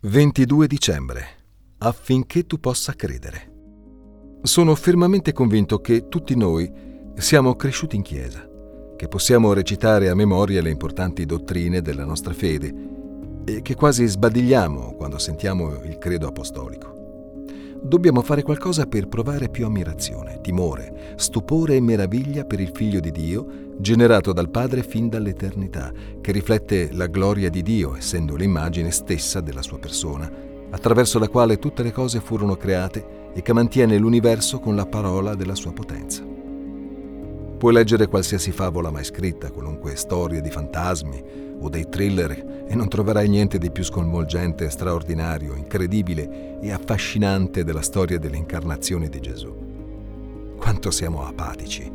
22 dicembre. Affinché tu possa credere. Sono fermamente convinto che tutti noi siamo cresciuti in chiesa, che possiamo recitare a memoria le importanti dottrine della nostra fede e che quasi sbadigliamo quando sentiamo il credo apostolico dobbiamo fare qualcosa per provare più ammirazione, timore, stupore e meraviglia per il Figlio di Dio, generato dal Padre fin dall'eternità, che riflette la gloria di Dio, essendo l'immagine stessa della sua persona, attraverso la quale tutte le cose furono create e che mantiene l'universo con la parola della sua potenza. Puoi leggere qualsiasi favola mai scritta, qualunque storia di fantasmi, o dei thriller e non troverai niente di più sconvolgente, straordinario, incredibile e affascinante della storia dell'incarnazione di Gesù. Quanto siamo apatici,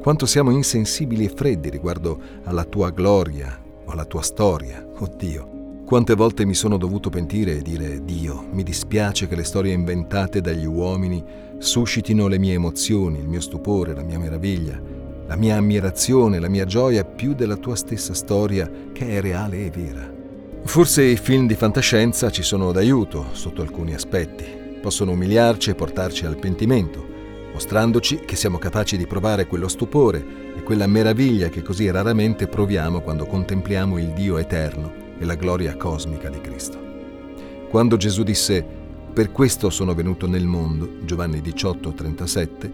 quanto siamo insensibili e freddi riguardo alla tua gloria o alla tua storia, oh Dio. Quante volte mi sono dovuto pentire e dire Dio, mi dispiace che le storie inventate dagli uomini suscitino le mie emozioni, il mio stupore, la mia meraviglia, la mia ammirazione, la mia gioia più della tua stessa storia che è reale e vera. Forse i film di fantascienza ci sono d'aiuto sotto alcuni aspetti. Possono umiliarci e portarci al pentimento, mostrandoci che siamo capaci di provare quello stupore e quella meraviglia che così raramente proviamo quando contempliamo il Dio eterno e la gloria cosmica di Cristo. Quando Gesù disse per questo sono venuto nel mondo, Giovanni 18, 37,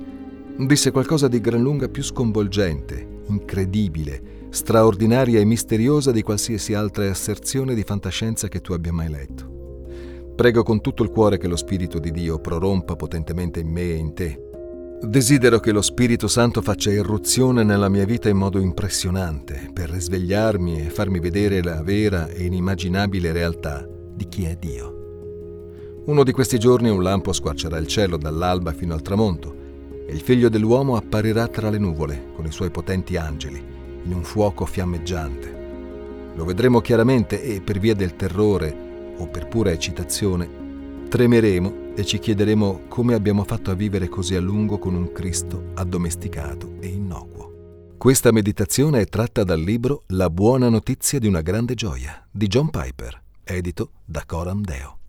disse qualcosa di gran lunga più sconvolgente, incredibile, straordinaria e misteriosa di qualsiasi altra asserzione di fantascienza che tu abbia mai letto. Prego con tutto il cuore che lo Spirito di Dio prorompa potentemente in me e in te. Desidero che lo Spirito Santo faccia irruzione nella mia vita in modo impressionante per risvegliarmi e farmi vedere la vera e inimmaginabile realtà di chi è Dio. Uno di questi giorni un lampo squarcerà il cielo dall'alba fino al tramonto e il figlio dell'uomo apparirà tra le nuvole con i suoi potenti angeli, in un fuoco fiammeggiante. Lo vedremo chiaramente e per via del terrore o per pura eccitazione tremeremo e ci chiederemo come abbiamo fatto a vivere così a lungo con un Cristo addomesticato e innocuo. Questa meditazione è tratta dal libro La buona notizia di una grande gioia di John Piper, edito da Coram Deo.